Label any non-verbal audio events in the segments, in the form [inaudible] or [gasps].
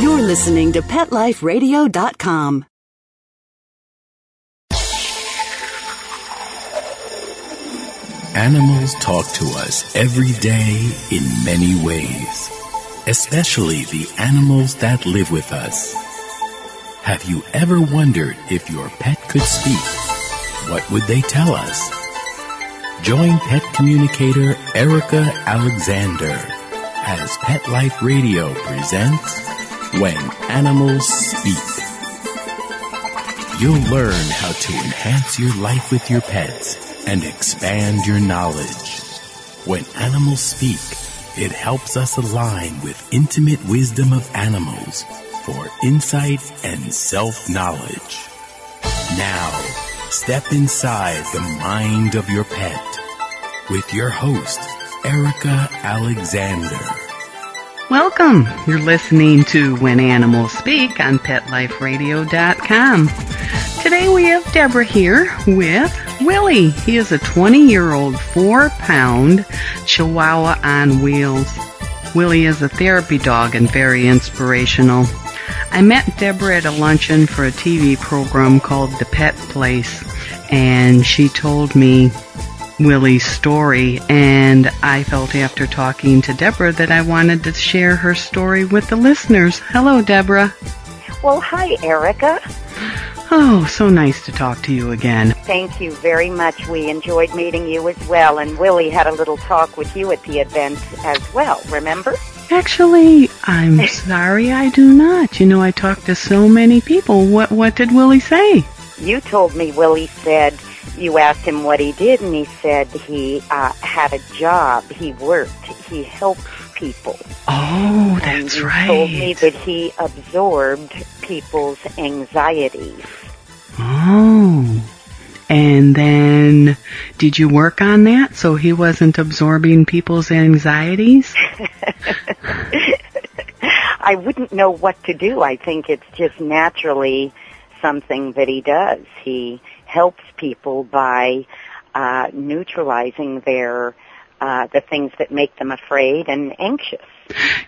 You're listening to PetLifeRadio.com. Animals talk to us every day in many ways, especially the animals that live with us. Have you ever wondered if your pet could speak? What would they tell us? Join pet communicator Erica Alexander as Pet Life Radio presents When Animals Speak. You'll learn how to enhance your life with your pets and expand your knowledge. When animals speak, it helps us align with intimate wisdom of animals for insight and self-knowledge. Now, step inside the mind of your pet with your host, Erica Alexander. Welcome. You're listening to When Animals Speak on PetLifeRadio.com. Today we have Deborah here with Willie. He is a 20 year old, four pound Chihuahua on wheels. Willie is a therapy dog and very inspirational. I met Deborah at a luncheon for a TV program called The Pet Place, and she told me Willie's story, and I felt after talking to Deborah that I wanted to share her story with the listeners. Hello, Deborah. Well, hi, Erica. Oh, so nice to talk to you again. Thank you very much. We enjoyed meeting you as well, and Willie had a little talk with you at the event as well, remember? Actually, I'm [laughs] sorry I do not. You know, I talked to so many people. What what did Willie say? You told me Willie said you asked him what he did, and he said he uh, had a job. He worked. He helped people. Oh, and that's he right. told me that he absorbed people's anxieties. Oh. And then did you work on that so he wasn't absorbing people's anxieties? [laughs] I wouldn't know what to do. I think it's just naturally something that he does. He helps people by uh, neutralizing their uh, the things that make them afraid and anxious.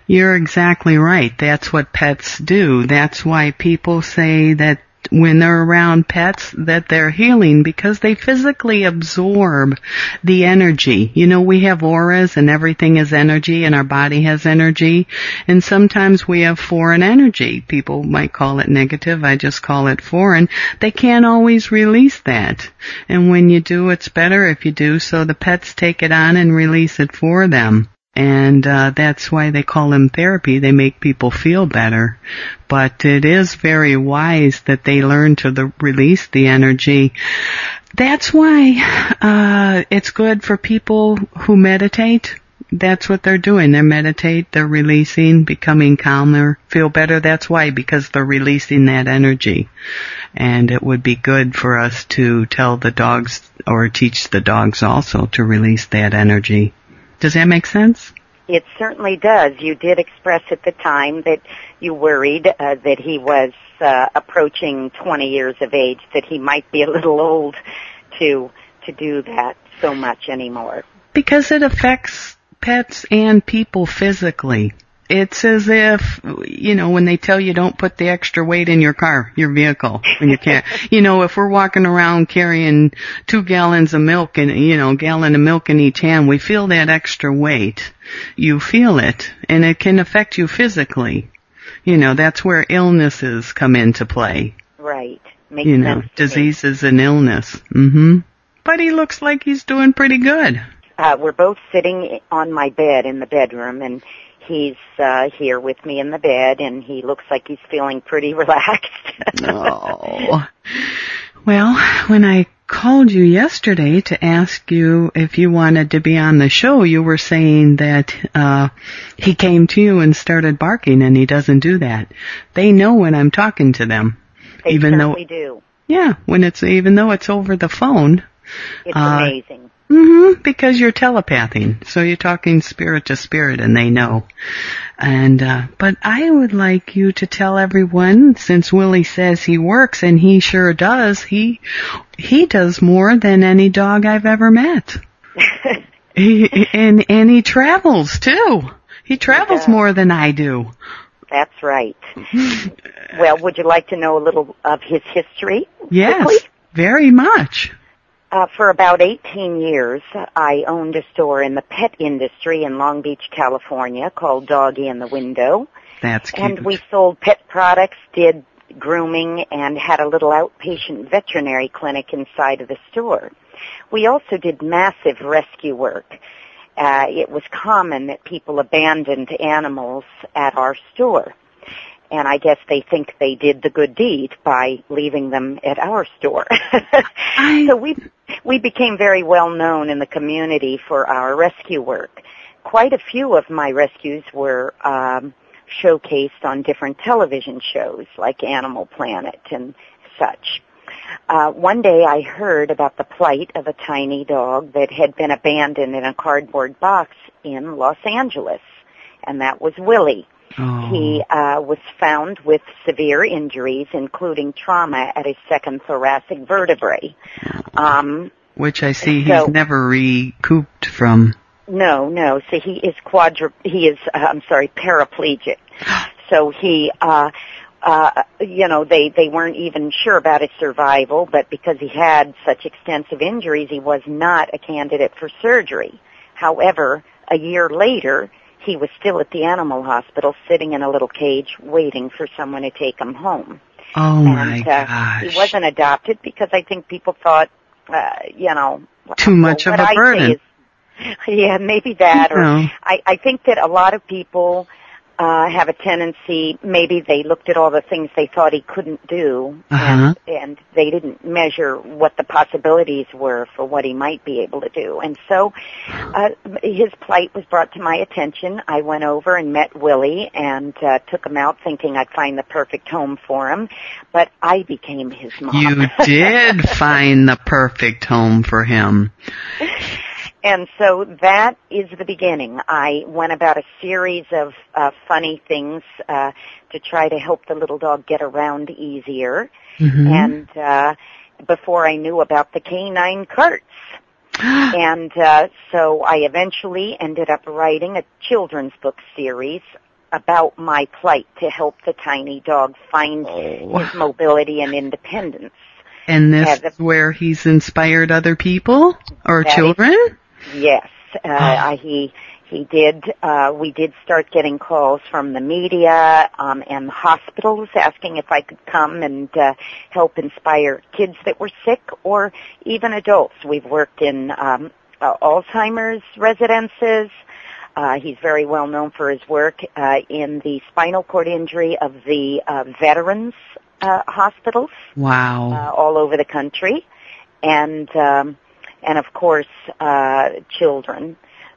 You're exactly right. That's what pets do. That's why people say that when they're around pets that they're healing because they physically absorb the energy. You know, we have auras and everything is energy and our body has energy and sometimes we have foreign energy. People might call it negative. I just call it foreign. They can't always release that. And when you do, it's better if you do. So the pets take it on and release it for them and uh, that's why they call them therapy. They make people feel better, but it is very wise that they learn to the, release the energy. That's why uh, it's good for people who meditate. That's what they're doing. They meditate, they're releasing, becoming calmer, feel better. That's why, because they're releasing that energy. And it would be good for us to tell the dogs or teach the dogs also to release that energy. Does that make sense? It certainly does. You did express at the time that you worried uh, that he was uh, approaching 20 years of age, that he might be a little old to to do that so much anymore. Because it affects pets and people physically. It's as if, you know, when they tell you don't put the extra weight in your car, your vehicle, when you can't. [laughs] you know, if we're walking around carrying two gallons of milk and, you know, gallon of milk in each hand, we feel that extra weight. You feel it, and it can affect you physically. You know, that's where illnesses come into play. Right. Makes you know, sense to me. disease is an illness. hmm But he looks like he's doing pretty good. Uh, we're both sitting on my bed in the bedroom, and he's uh, here with me in the bed, and he looks like he's feeling pretty [laughs] relaxed. Oh. [laughs] Well, when I called you yesterday to ask you if you wanted to be on the show, you were saying that uh he came to you and started barking and he doesn't do that. They know when I'm talking to them. They even though certainly do. yeah, when it's even though it's over the phone. It's Uh, amazing. Hmm because you're telepathing. So you're talking spirit to spirit and they know. And, uh, but I would like you to tell everyone, since Willie says he works and he sure does, he, he does more than any dog I've ever met. [laughs] he, and, and he travels too. He travels more than I do. That's right. well, would you like to know a little of his history? Yes, quickly? very much. Uh, for about 18 years, I owned a store in the pet industry in Long Beach, California called Doggy in the Window. That's cute. And we sold pet products, did grooming, and had a little outpatient veterinary clinic inside of the store. We also did massive rescue work. Uh, it was common that people abandoned animals at our store. And I guess they think they did the good deed by leaving them at our store. [laughs] so we we became very well known in the community for our rescue work. Quite a few of my rescues were um, showcased on different television shows like Animal Planet and such. Uh, one day I heard about the plight of a tiny dog that had been abandoned in a cardboard box in Los Angeles, and that was Willie. Oh. He uh, was found with severe injuries, including trauma at his second thoracic vertebrae. Um, Which I see so- he's never recouped from. no, no. So he is quadru. He is. Uh, I'm sorry, paraplegic. [gasps] So he. Uh, uh, you know, they, they weren't even sure about his survival, but because he had such extensive injuries, he was not a candidate for surgery. However, a year later, he was still at the animal hospital sitting in a little cage waiting for someone to take him home. Oh my and uh, gosh. he wasn't adopted because I think people thought, uh, you know, Too much well, of a I burden. is- [laughs] yeah, maybe that, or No. I, I think that a lot of people uh, have a tendency. Maybe they looked at all the things they thought he couldn't do, Uh-huh. and, and they didn't measure what the possibilities were for what he might be able to do. And so, uh, his plight was brought to my attention. I went over and met Willie and uh, took him out, thinking I'd find the perfect home for him. But I became his mom. You did [laughs] find the perfect home for him. And so that is the beginning. I went about a series of uh, funny things uh, to try to help the little dog get around easier. Mhm. And uh, before I knew about the canine carts. [gasps] and uh, so I eventually ended up writing a children's book series about my plight to help the tiny dog find Oh. his mobility and independence. And this is where he's inspired other people or That is- children? Yes, uh, I- he he did. Uh, we did start getting calls from the media um, and hospitals asking if I could come and uh, help inspire kids that were sick or even adults. We've worked in um, uh, Alzheimer's residences. Uh, he's very well known for his work uh, in the spinal cord injury of the uh, veterans uh, hospitals Wow. uh, all over the country, and um, and of course uh, children,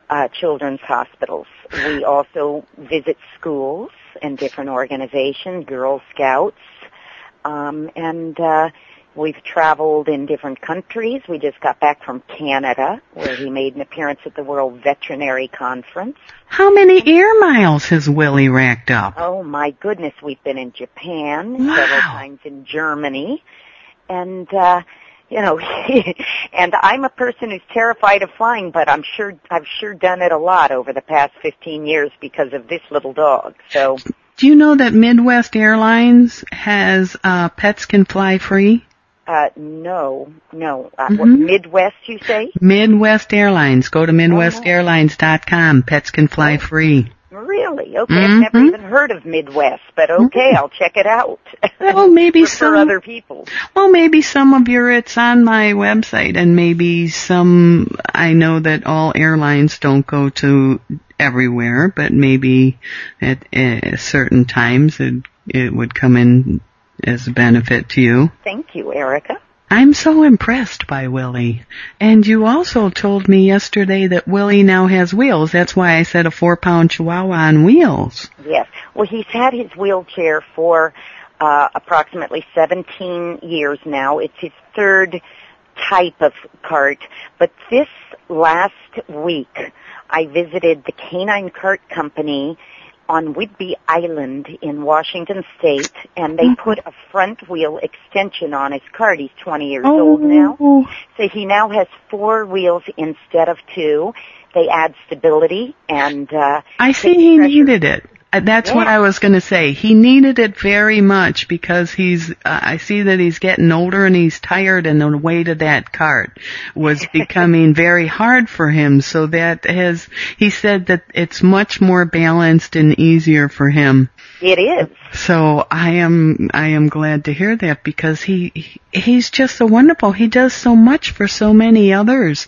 uh, children's hospitals. We [laughs] also visit schools and different organizations, Girl Scouts, um, and uh, we've traveled in different countries. We just got back from Canada, where he made an appearance at the World Veterinary Conference. How many air miles has Willie racked up? Oh my goodness, we've been in Japan, Wow. several times in Germany, and uh you know, [laughs] and I'm a person who's terrified of flying, but I'm sure I've sure done it a lot over the past 15 years because of this little dog. So, Do you know that Midwest Airlines has uh, pets can fly free? uh no, no. Uh, Mhm. what, Midwest, you say? Midwest Airlines. Go to MidwestAirlines.com. Pets can fly free. Really? Okay, I've never Mhm. even heard of Midwest, but okay, I'll check it out. Well, maybe for, [laughs] for some. other people. Well, maybe some of your it's on my website, and maybe some. I know that all airlines don't go to everywhere, but maybe at uh, certain times it it would come in as a benefit to you. Thank you, Erica. I'm so impressed by Willie. And you also told me yesterday that Willie now has wheels. That's why I said a four pound chihuahua on wheels. Yes. Well, he's had his wheelchair for uh, approximately 17 years now. It's his third type of cart. But this last week, I visited the Canine Cart Company on Whidbey Island in Washington State, and they put a front wheel extension on his cart. He's 20 years old now. Oh. So he now has four wheels instead of two. They add stability and uh I see he pressure- needed it. Uh, That's Yeah. what I was going to say. He needed it very much because he's, uh, I see that he's getting older and he's tired and the weight of that cart was [laughs] becoming very hard for him. So that has, he said that it's much more balanced and easier for him. It is. So I am, I am glad to hear that because he, he- he's just so wonderful. He does so much for so many others.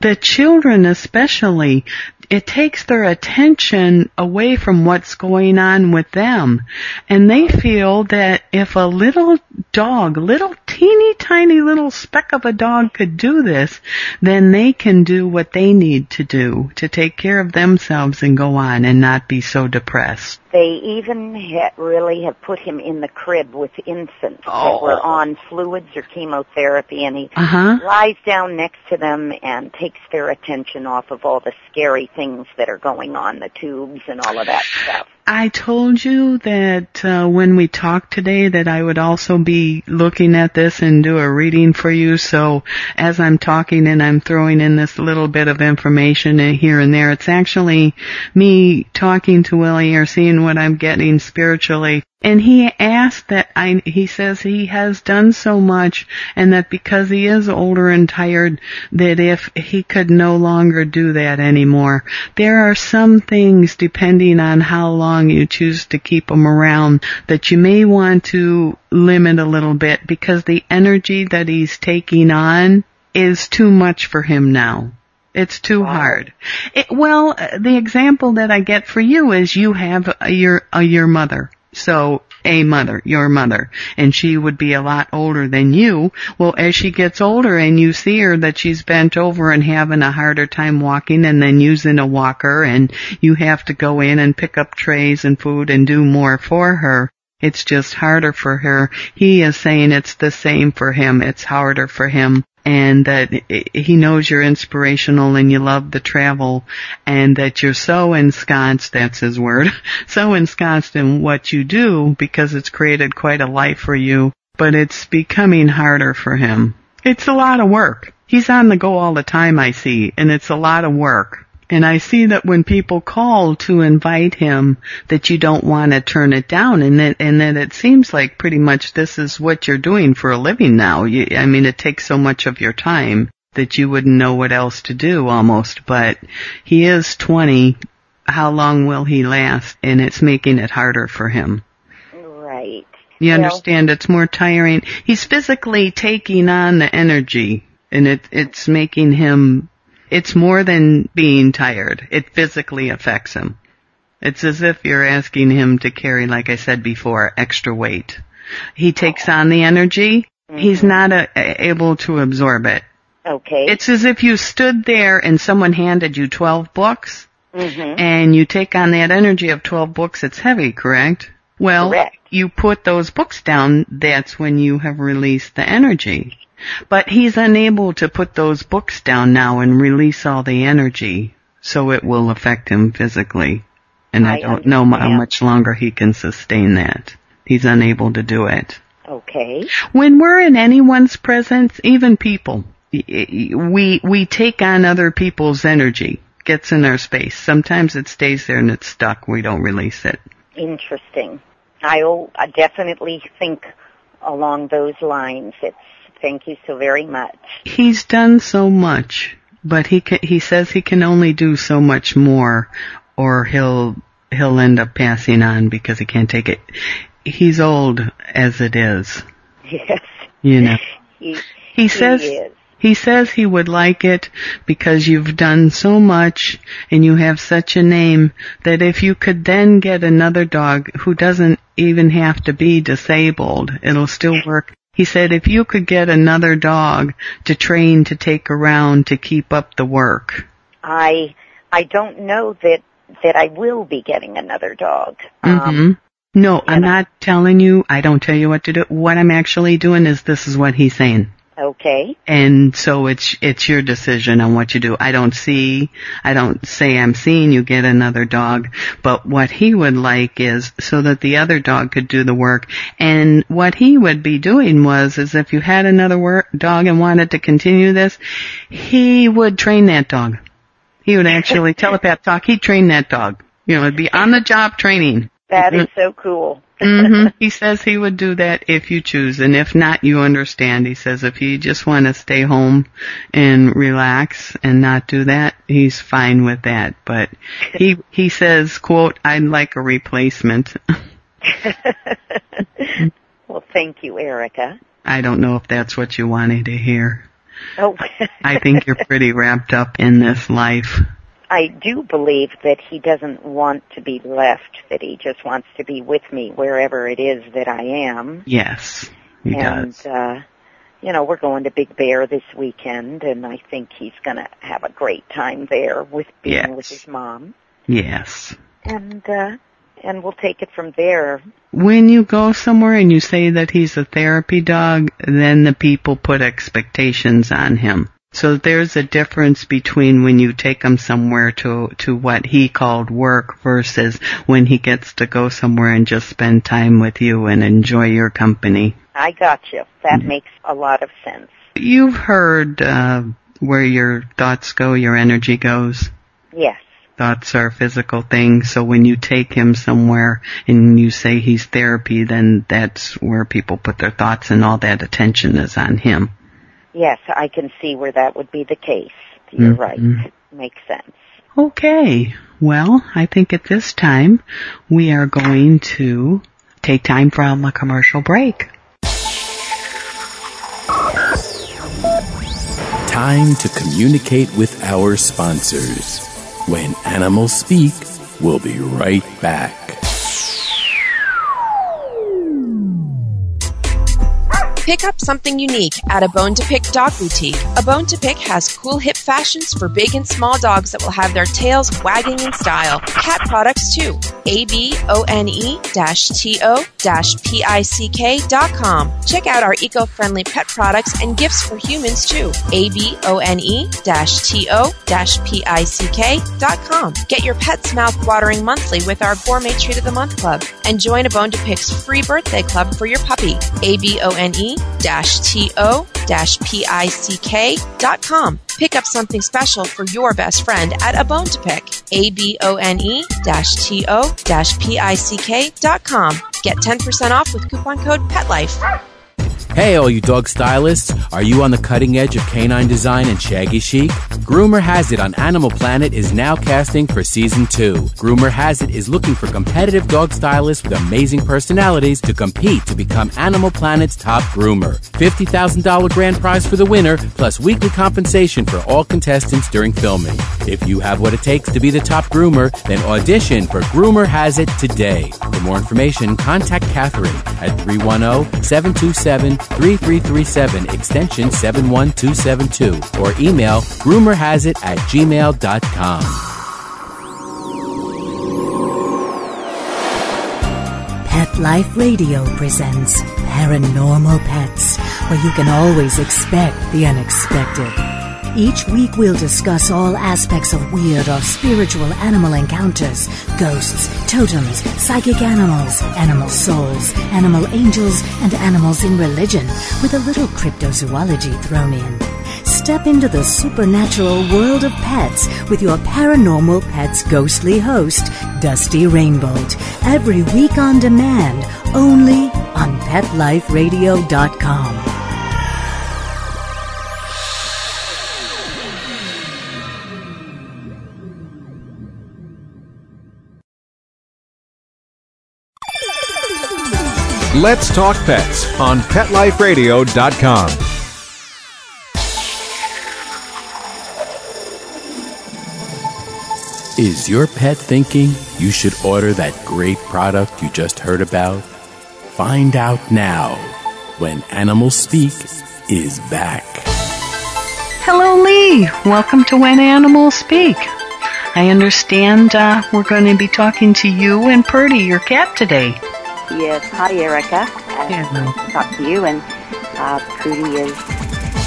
The children especially, it takes their attention away from what's going on with them. And they feel that if a little dog, little teeny tiny little speck of a dog could do this, then they can do what they need to do to take care of themselves and go on and not be so depressed. They even ha- really have put him in the crib with infants that were on fluids or chemotherapy, and he Uh huh. lies down next to them and takes their attention off of all the scary things that are going on, the tubes and all of that stuff. I told you that uh, when we talked today that I would also be looking at this and do a reading for you. So as I'm talking and I'm throwing in this little bit of information here and there, it's actually me talking to Willie or seeing what I'm getting spiritually. And he asked that I, he says he has done so much and that because he is older and tired, that if he could no longer do that anymore, there are some things depending on how long you choose to keep them around that you may want to limit a little bit because the energy that he's taking on is too much for him now. It's too hard. It, well, the example that I get for you is you have uh, your uh, your mother. So a mother, your mother, and she would be a lot older than you. Well, as she gets older and you see her that she's bent over and having a harder time walking and then using a walker and you have to go in and pick up trays and food and do more for her. It's just harder for her. He is saying it's the same for him. It's harder for him and that he knows you're inspirational and you love the travel and that you're so ensconced, that's his word, [laughs] so ensconced in what you do because it's created quite a life for you, but it's becoming harder for him. It's a lot of work. He's on the go all the time, I see, and it's a lot of work. And I see that when people call to invite him, that you don't want to turn it down, and that and that it seems like pretty much this is what you're doing for a living now. You, I mean, it takes so much of your time that you wouldn't know what else to do almost. But he is 20. How long will he last? And it's making it harder for him. Right. You understand? It's more tiring. He's physically taking on the energy, and it it's making him. It's more than being tired. It physically affects him. It's as if you're asking him to carry, like I said before, extra weight. He takes on the energy. He's not a, able to absorb it. Okay. It's as if you stood there and someone handed you 12 books Mhm. and you take on that energy of 12 books, it's heavy, correct? Well, Correct. you put those books down, that's when you have released the energy. But he's unable to put those books down now and release all the energy, so it will affect him physically. And I, I don't know how much longer he can sustain that. He's unable to do it. Okay. When we're in anyone's presence, even people, we we take on other people's energy. Gets in our space. Sometimes it stays there and it's stuck. We don't release it. Interesting. I'll I definitely think along those lines. It's thank you so very much. He's done so much, but he can, he says he can only do so much more, or he'll he'll end up passing on because he can't take it. He's old as it is, Yes. you know. [laughs] He, He says he is. He says he would like it because you've done so much and you have such a name that if you could then get another dog who doesn't even have to be disabled, it'll still work. He said if you could get another dog to train to take around to keep up the work. I I don't know that that I will be getting another dog. Um, hmm No, I'm not telling you, I don't tell you what to do. What I'm actually doing is this is what he's saying. Okay. And so it's it's your decision on what you do. I don't see I don't say I'm seeing you get another dog, but what he would like is so that the other dog could do the work. And what he would be doing was is if you had another work, dog and wanted to continue this, he would train that dog. He would actually [laughs] telepath talk. He'd train that dog. You know, it'd be on the job training. That is so cool. hmm [laughs] He says he would do that if you choose, and if not, you understand. He says if you just want to stay home and relax and not do that, he's fine with that. But [laughs] he he says, "quote I'd like a replacement." [laughs] well, thank you, Erica. I don't know if that's what you wanted to hear. Oh, I think you're pretty wrapped up in this life. I do believe that he doesn't want to be left, that he just wants to be with me wherever it is that I am. Yes, he and, does. uh, you know, we're going to Big Bear this weekend and I think he's gonna have a great time there with being Yes. with his mom. Yes. And, uh, and we'll take it from there. When you go somewhere and you say that he's a therapy dog, then the people put expectations on him. So there's a difference between when you take him somewhere to, to what he called work versus when he gets to go somewhere and just spend time with you and enjoy your company. I got you. That Mm-hmm. makes a lot of sense. You've heard, uh, where your thoughts go, your energy goes. Yes. Thoughts are physical things, so when you take him somewhere and you say he's therapy, then that's where people put their thoughts and all that attention is on him. Yes, I can see where that would be the case. You're Mhm. right. Makes sense. Okay. Well, I think at this time we are going to take time from a commercial break. Time to communicate with our sponsors. When animals speak, we'll be right back. Pick up something unique at a Bone to Pick dog boutique. A Bone to Pick has cool hip fashions for big and small dogs that will have their tails wagging in style. Cat products too. A B O N E T O P I C K dot com. Check out our eco friendly pet products and gifts for humans too. A B O N E T O P I C K dot com. Get your pet's mouth watering monthly with our Gourmet Treat of the Month Club and join a Bone to Pick's free birthday club for your puppy. A Pick up something special for your best friend at a bone to pick. A B O N E T O P I C K dot com. Get 10% off with coupon code PETLIFE. Hey, all you dog stylists, are you on the cutting edge of canine design and shaggy chic? Groomer Has It on Animal Planet is now casting for season two. Groomer Has It is looking for competitive dog stylists with amazing personalities to compete to become Animal Planet's top groomer. $50,000 grand prize for the winner, plus weekly compensation for all contestants during filming. If you have what it takes to be the top groomer, then audition for Groomer Has It today. For more information, contact Catherine at 310 727 3337 extension 71272 or email groomerhasit at gmail.com. Pet Life Radio presents Paranormal Pets, where you can always expect the unexpected. Each week we'll discuss all aspects of weird or spiritual animal encounters, ghosts, totems, psychic animals, animal souls, animal angels, and animals in religion, with a little cryptozoology thrown in. Step into the supernatural world of pets with your paranormal pets ghostly host, Dusty Rainbolt, every week on demand, only on PetLifeRadio.com. Let's Talk Pets on PetLifeRadio.com. Is your pet thinking you should order that great product you just heard about? Find out now when Animals Speak is back. Hello, Lee. Welcome to When Animals Speak. I understand uh, we're going to be talking to you and Purdy, your cat, today. Yes, hi Erica. Hello. talk to you, and uh, Prudy is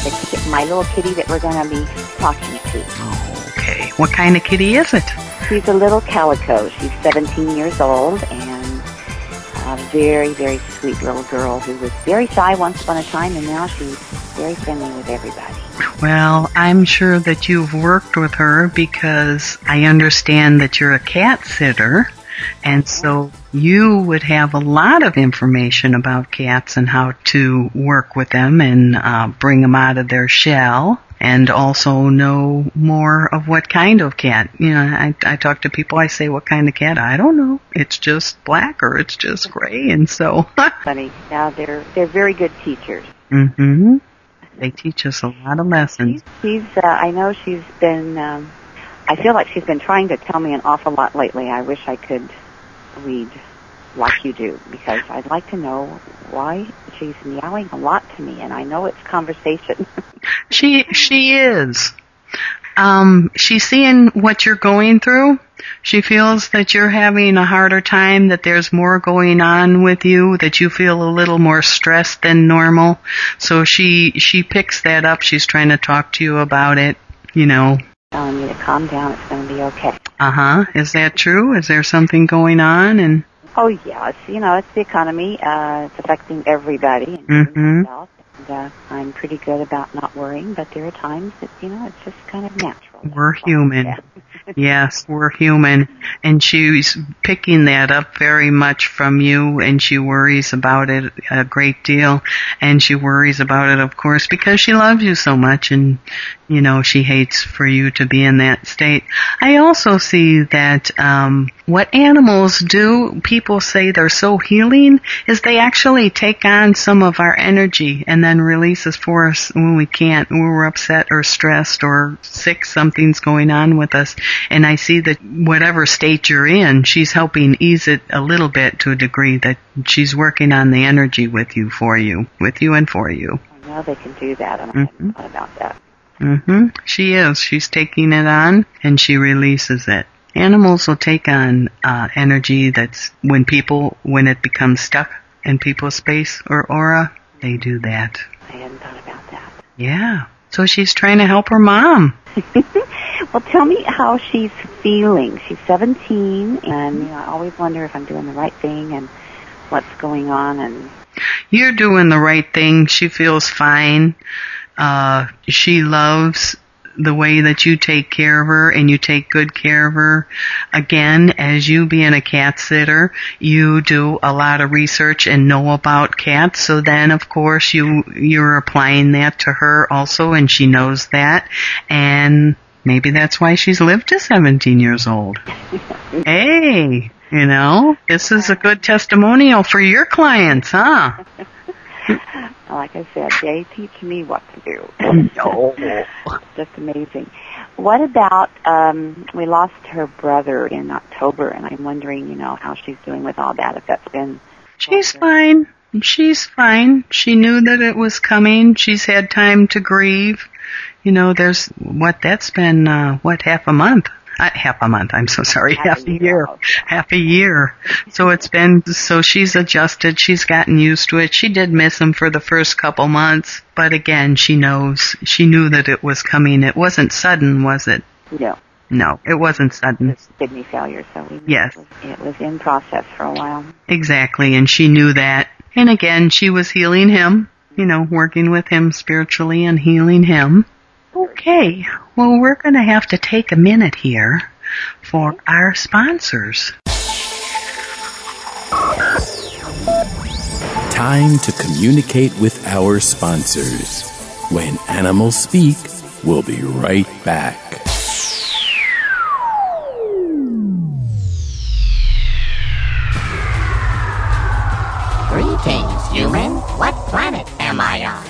the, ki- my little kitty that we're going to be talking to. Okay. What kind of kitty is it? She's a little calico. She's 17 years old and a very, very sweet little girl who was very shy once upon a time, and now she's very friendly with everybody. Well, I'm sure that you've worked with her because I understand that you're a cat sitter. And so you would have a lot of information about cats and how to work with them and uh, bring them out of their shell and also know more of what kind of cat. You know, I, I talk to people, I say, what kind of cat? I don't know. It's just black or it's just gray. And so. [laughs] Funny. Yeah, they're, they're very good teachers. Mm-hmm. They teach us a lot of lessons. She's, uh, I know she's been, um, I feel like she's been trying to tell me an awful lot lately. I wish I could read like you do because I'd like to know why she's meowing a lot to me and I know it's conversation. [laughs] She she is. Um, she's seeing what you're going through. She feels that you're having a harder time, that there's more going on with you, that you feel a little more stressed than normal. So she she picks that up. She's trying to talk to you about it. You know. Telling me to calm down. It's going to be okay. Uh huh. Is that true? Is there something going on? And Oh yeah, it's you know it's the economy. Uh, it's affecting everybody. And Mhm. And, uh, I'm pretty good about not worrying, but there are times that you know it's just kind of natural. We're human. Yes, we're human. And she's picking that up very much from you and she worries about it a great deal. And she worries about it, of course, because she loves you so much and, you know, she hates for you to be in that state. I also see that, um, what animals do, people say they're so healing, is they actually take on some of our energy and then release us for us when we can't, when we're upset or stressed or sick, something's going on with us. And I see that whatever state you're in, she's helping ease it a little bit to a degree that she's working on the energy with you, for you, with you and for you. I know they can do that, and I Mhm. hadn't thought about that. hmm She is. She's taking it on and she releases it. Animals will take on uh, energy that's when people, when it becomes stuck in people's space or aura, they do that. I hadn't thought about that. Yeah. So she's trying to help her mom. [laughs] Well, tell me how she's feeling. She's 17, and you know, I always wonder if I'm doing the right thing and what's going on. And You're doing the right thing. She feels fine. Uh, she loves the way that you take care of her and you take good care of her. Again, as you being a cat sitter, you do a lot of research and know about cats. So then of course you, you're applying that to her also and she knows that. And maybe that's why she's lived to 17 years old. [laughs] Hey, you know, this is a good testimonial for your clients, huh? [laughs] like I said, they teach me what to do. [laughs] [laughs] No. Just amazing. What about, um, we lost her brother in October, and I'm wondering, you know, how she's doing with all that, if that's been She's fine. She's fine. She knew that it was coming. She's had time to grieve. You know, there's what that's been uh what half a month. Half a month. I'm so sorry. Half, a year. Half a year. So it's been so she's adjusted. She's gotten used to it. She did miss him for the first couple months, but again, she knows. She knew that it was coming. It wasn't sudden, was it? No. No, it wasn't sudden. kidney failure, so we Yes. it was in process for a while. Exactly, and she knew that. And again, she was healing him, you know, working with him spiritually and healing him. Okay, well, we're going to have to take a minute here for our sponsors. Time to communicate with our sponsors. When animals speak, we'll be right back.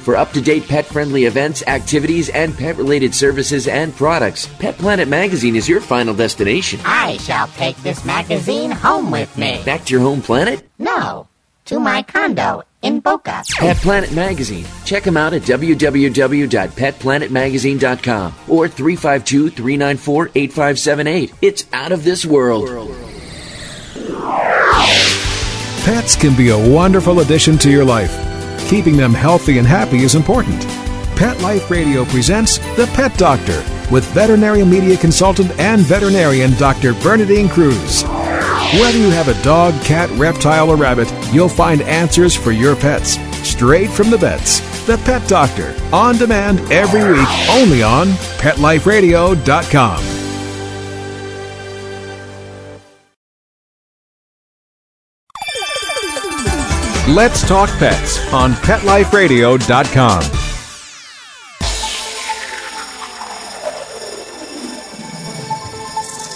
For up to date pet friendly events, activities, and pet related services and products, Pet Planet Magazine is your final destination. I shall take this magazine home with me. Back to your home planet? No, to my condo in Boca. Pet Planet Magazine. Check them out at www.petplanetmagazine.com or 352 394 8578. It's out of this world. Pets can be a wonderful addition to your life. Keeping them healthy and happy is important. Pet Life Radio presents The Pet Doctor with veterinary media consultant and veterinarian Dr. Bernadine Cruz. Whether you have a dog, cat, reptile, or rabbit, you'll find answers for your pets straight from the vets. The Pet Doctor, on demand every week, only on PetLifeRadio.com. Let's Talk Pets on PetLifeRadio.com.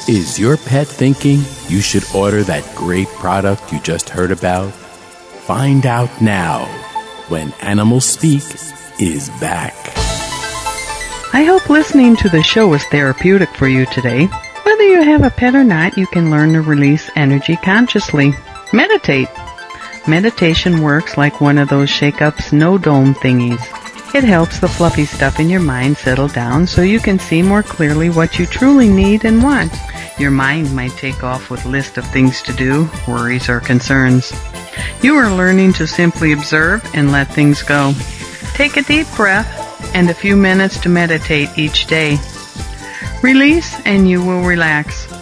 Is your pet thinking you should order that great product you just heard about? Find out now when Animals Speak is back. I hope listening to the show was therapeutic for you today. Whether you have a pet or not, you can learn to release energy consciously. Meditate. Meditation works like one of those shake-up snow dome thingies. It helps the fluffy stuff in your mind settle down so you can see more clearly what you truly need and want. Your mind might take off with a list of things to do, worries or concerns. You are learning to simply observe and let things go. Take a deep breath and a few minutes to meditate each day. Release and you will relax.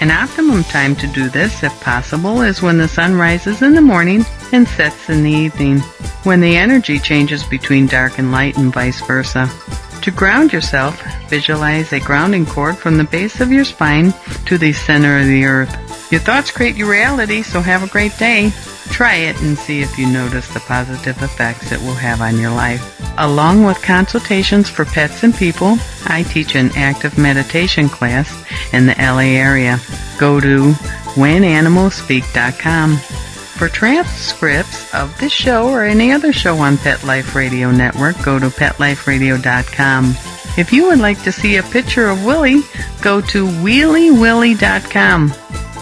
An optimum time to do this, if possible, is when the sun rises in the morning and sets in the evening, when the energy changes between dark and light and vice versa. To ground yourself, visualize a grounding cord from the base of your spine to the center of the earth. Your thoughts create your reality, so have a great day. Try it and see if you notice the positive effects it will have on your life. Along with consultations for pets and people, I teach an active meditation class in the LA area. Go to whenanimalspeak.com. For transcripts of this show or any other show on Pet Life Radio Network, go to PetLifeRadio.com. If you would like to see a picture of Willie, go to WheelieWillie.com.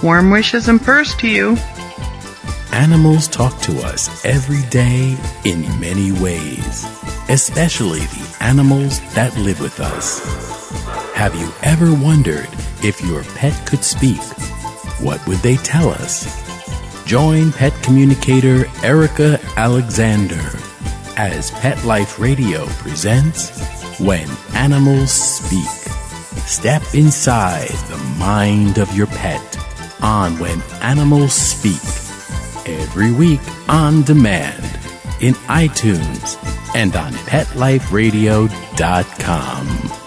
Warm wishes and purse to you. Animals talk to us every day in many ways, especially the animals that live with us. Have you ever wondered if your pet could speak? What would they tell us? Join pet communicator Erica Alexander as Pet Life Radio presents When Animals Speak. Step inside the mind of your pet on When Animals Speak every week on demand in iTunes and on PetLifeRadio.com.